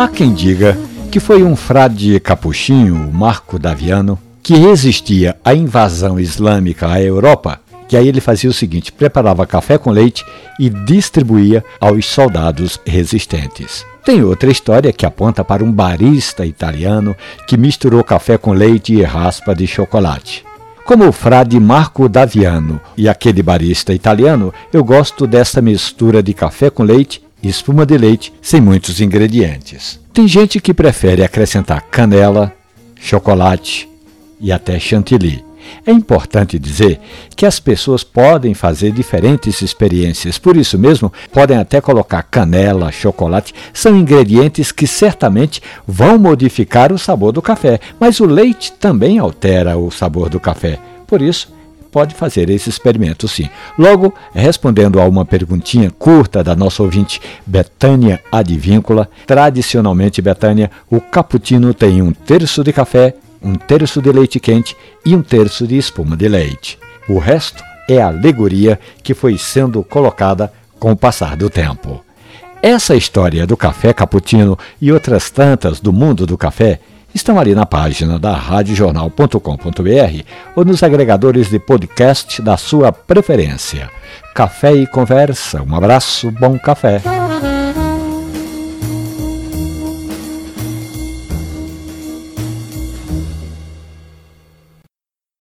Há quem diga que foi um frade capuchinho, Marco Daviano, que resistia à invasão islâmica à Europa, que aí ele fazia o seguinte: preparava café com leite e distribuía aos soldados resistentes. Tem outra história que aponta para um barista italiano que misturou café com leite e raspa de chocolate. Como o frade Marco Daviano e aquele barista italiano, eu gosto dessa mistura de café com leite espuma de leite sem muitos ingredientes. Tem gente que prefere acrescentar canela, chocolate e até chantilly. É importante dizer que as pessoas podem fazer diferentes experiências, por isso mesmo, podem até colocar canela, chocolate, são ingredientes que certamente vão modificar o sabor do café, mas o leite também altera o sabor do café. Por isso, pode fazer esse experimento sim. Logo, respondendo a uma perguntinha curta da nossa ouvinte Betânia Advíncula, tradicionalmente, Betânia, o cappuccino tem um terço de café, um terço de leite quente e um terço de espuma de leite. O resto é alegoria que foi sendo colocada com o passar do tempo. Essa história do café cappuccino e outras tantas do mundo do café estão ali na página da radiojornal.com.br ou nos agregadores de podcast da sua preferência. Café e conversa. Um abraço, bom café.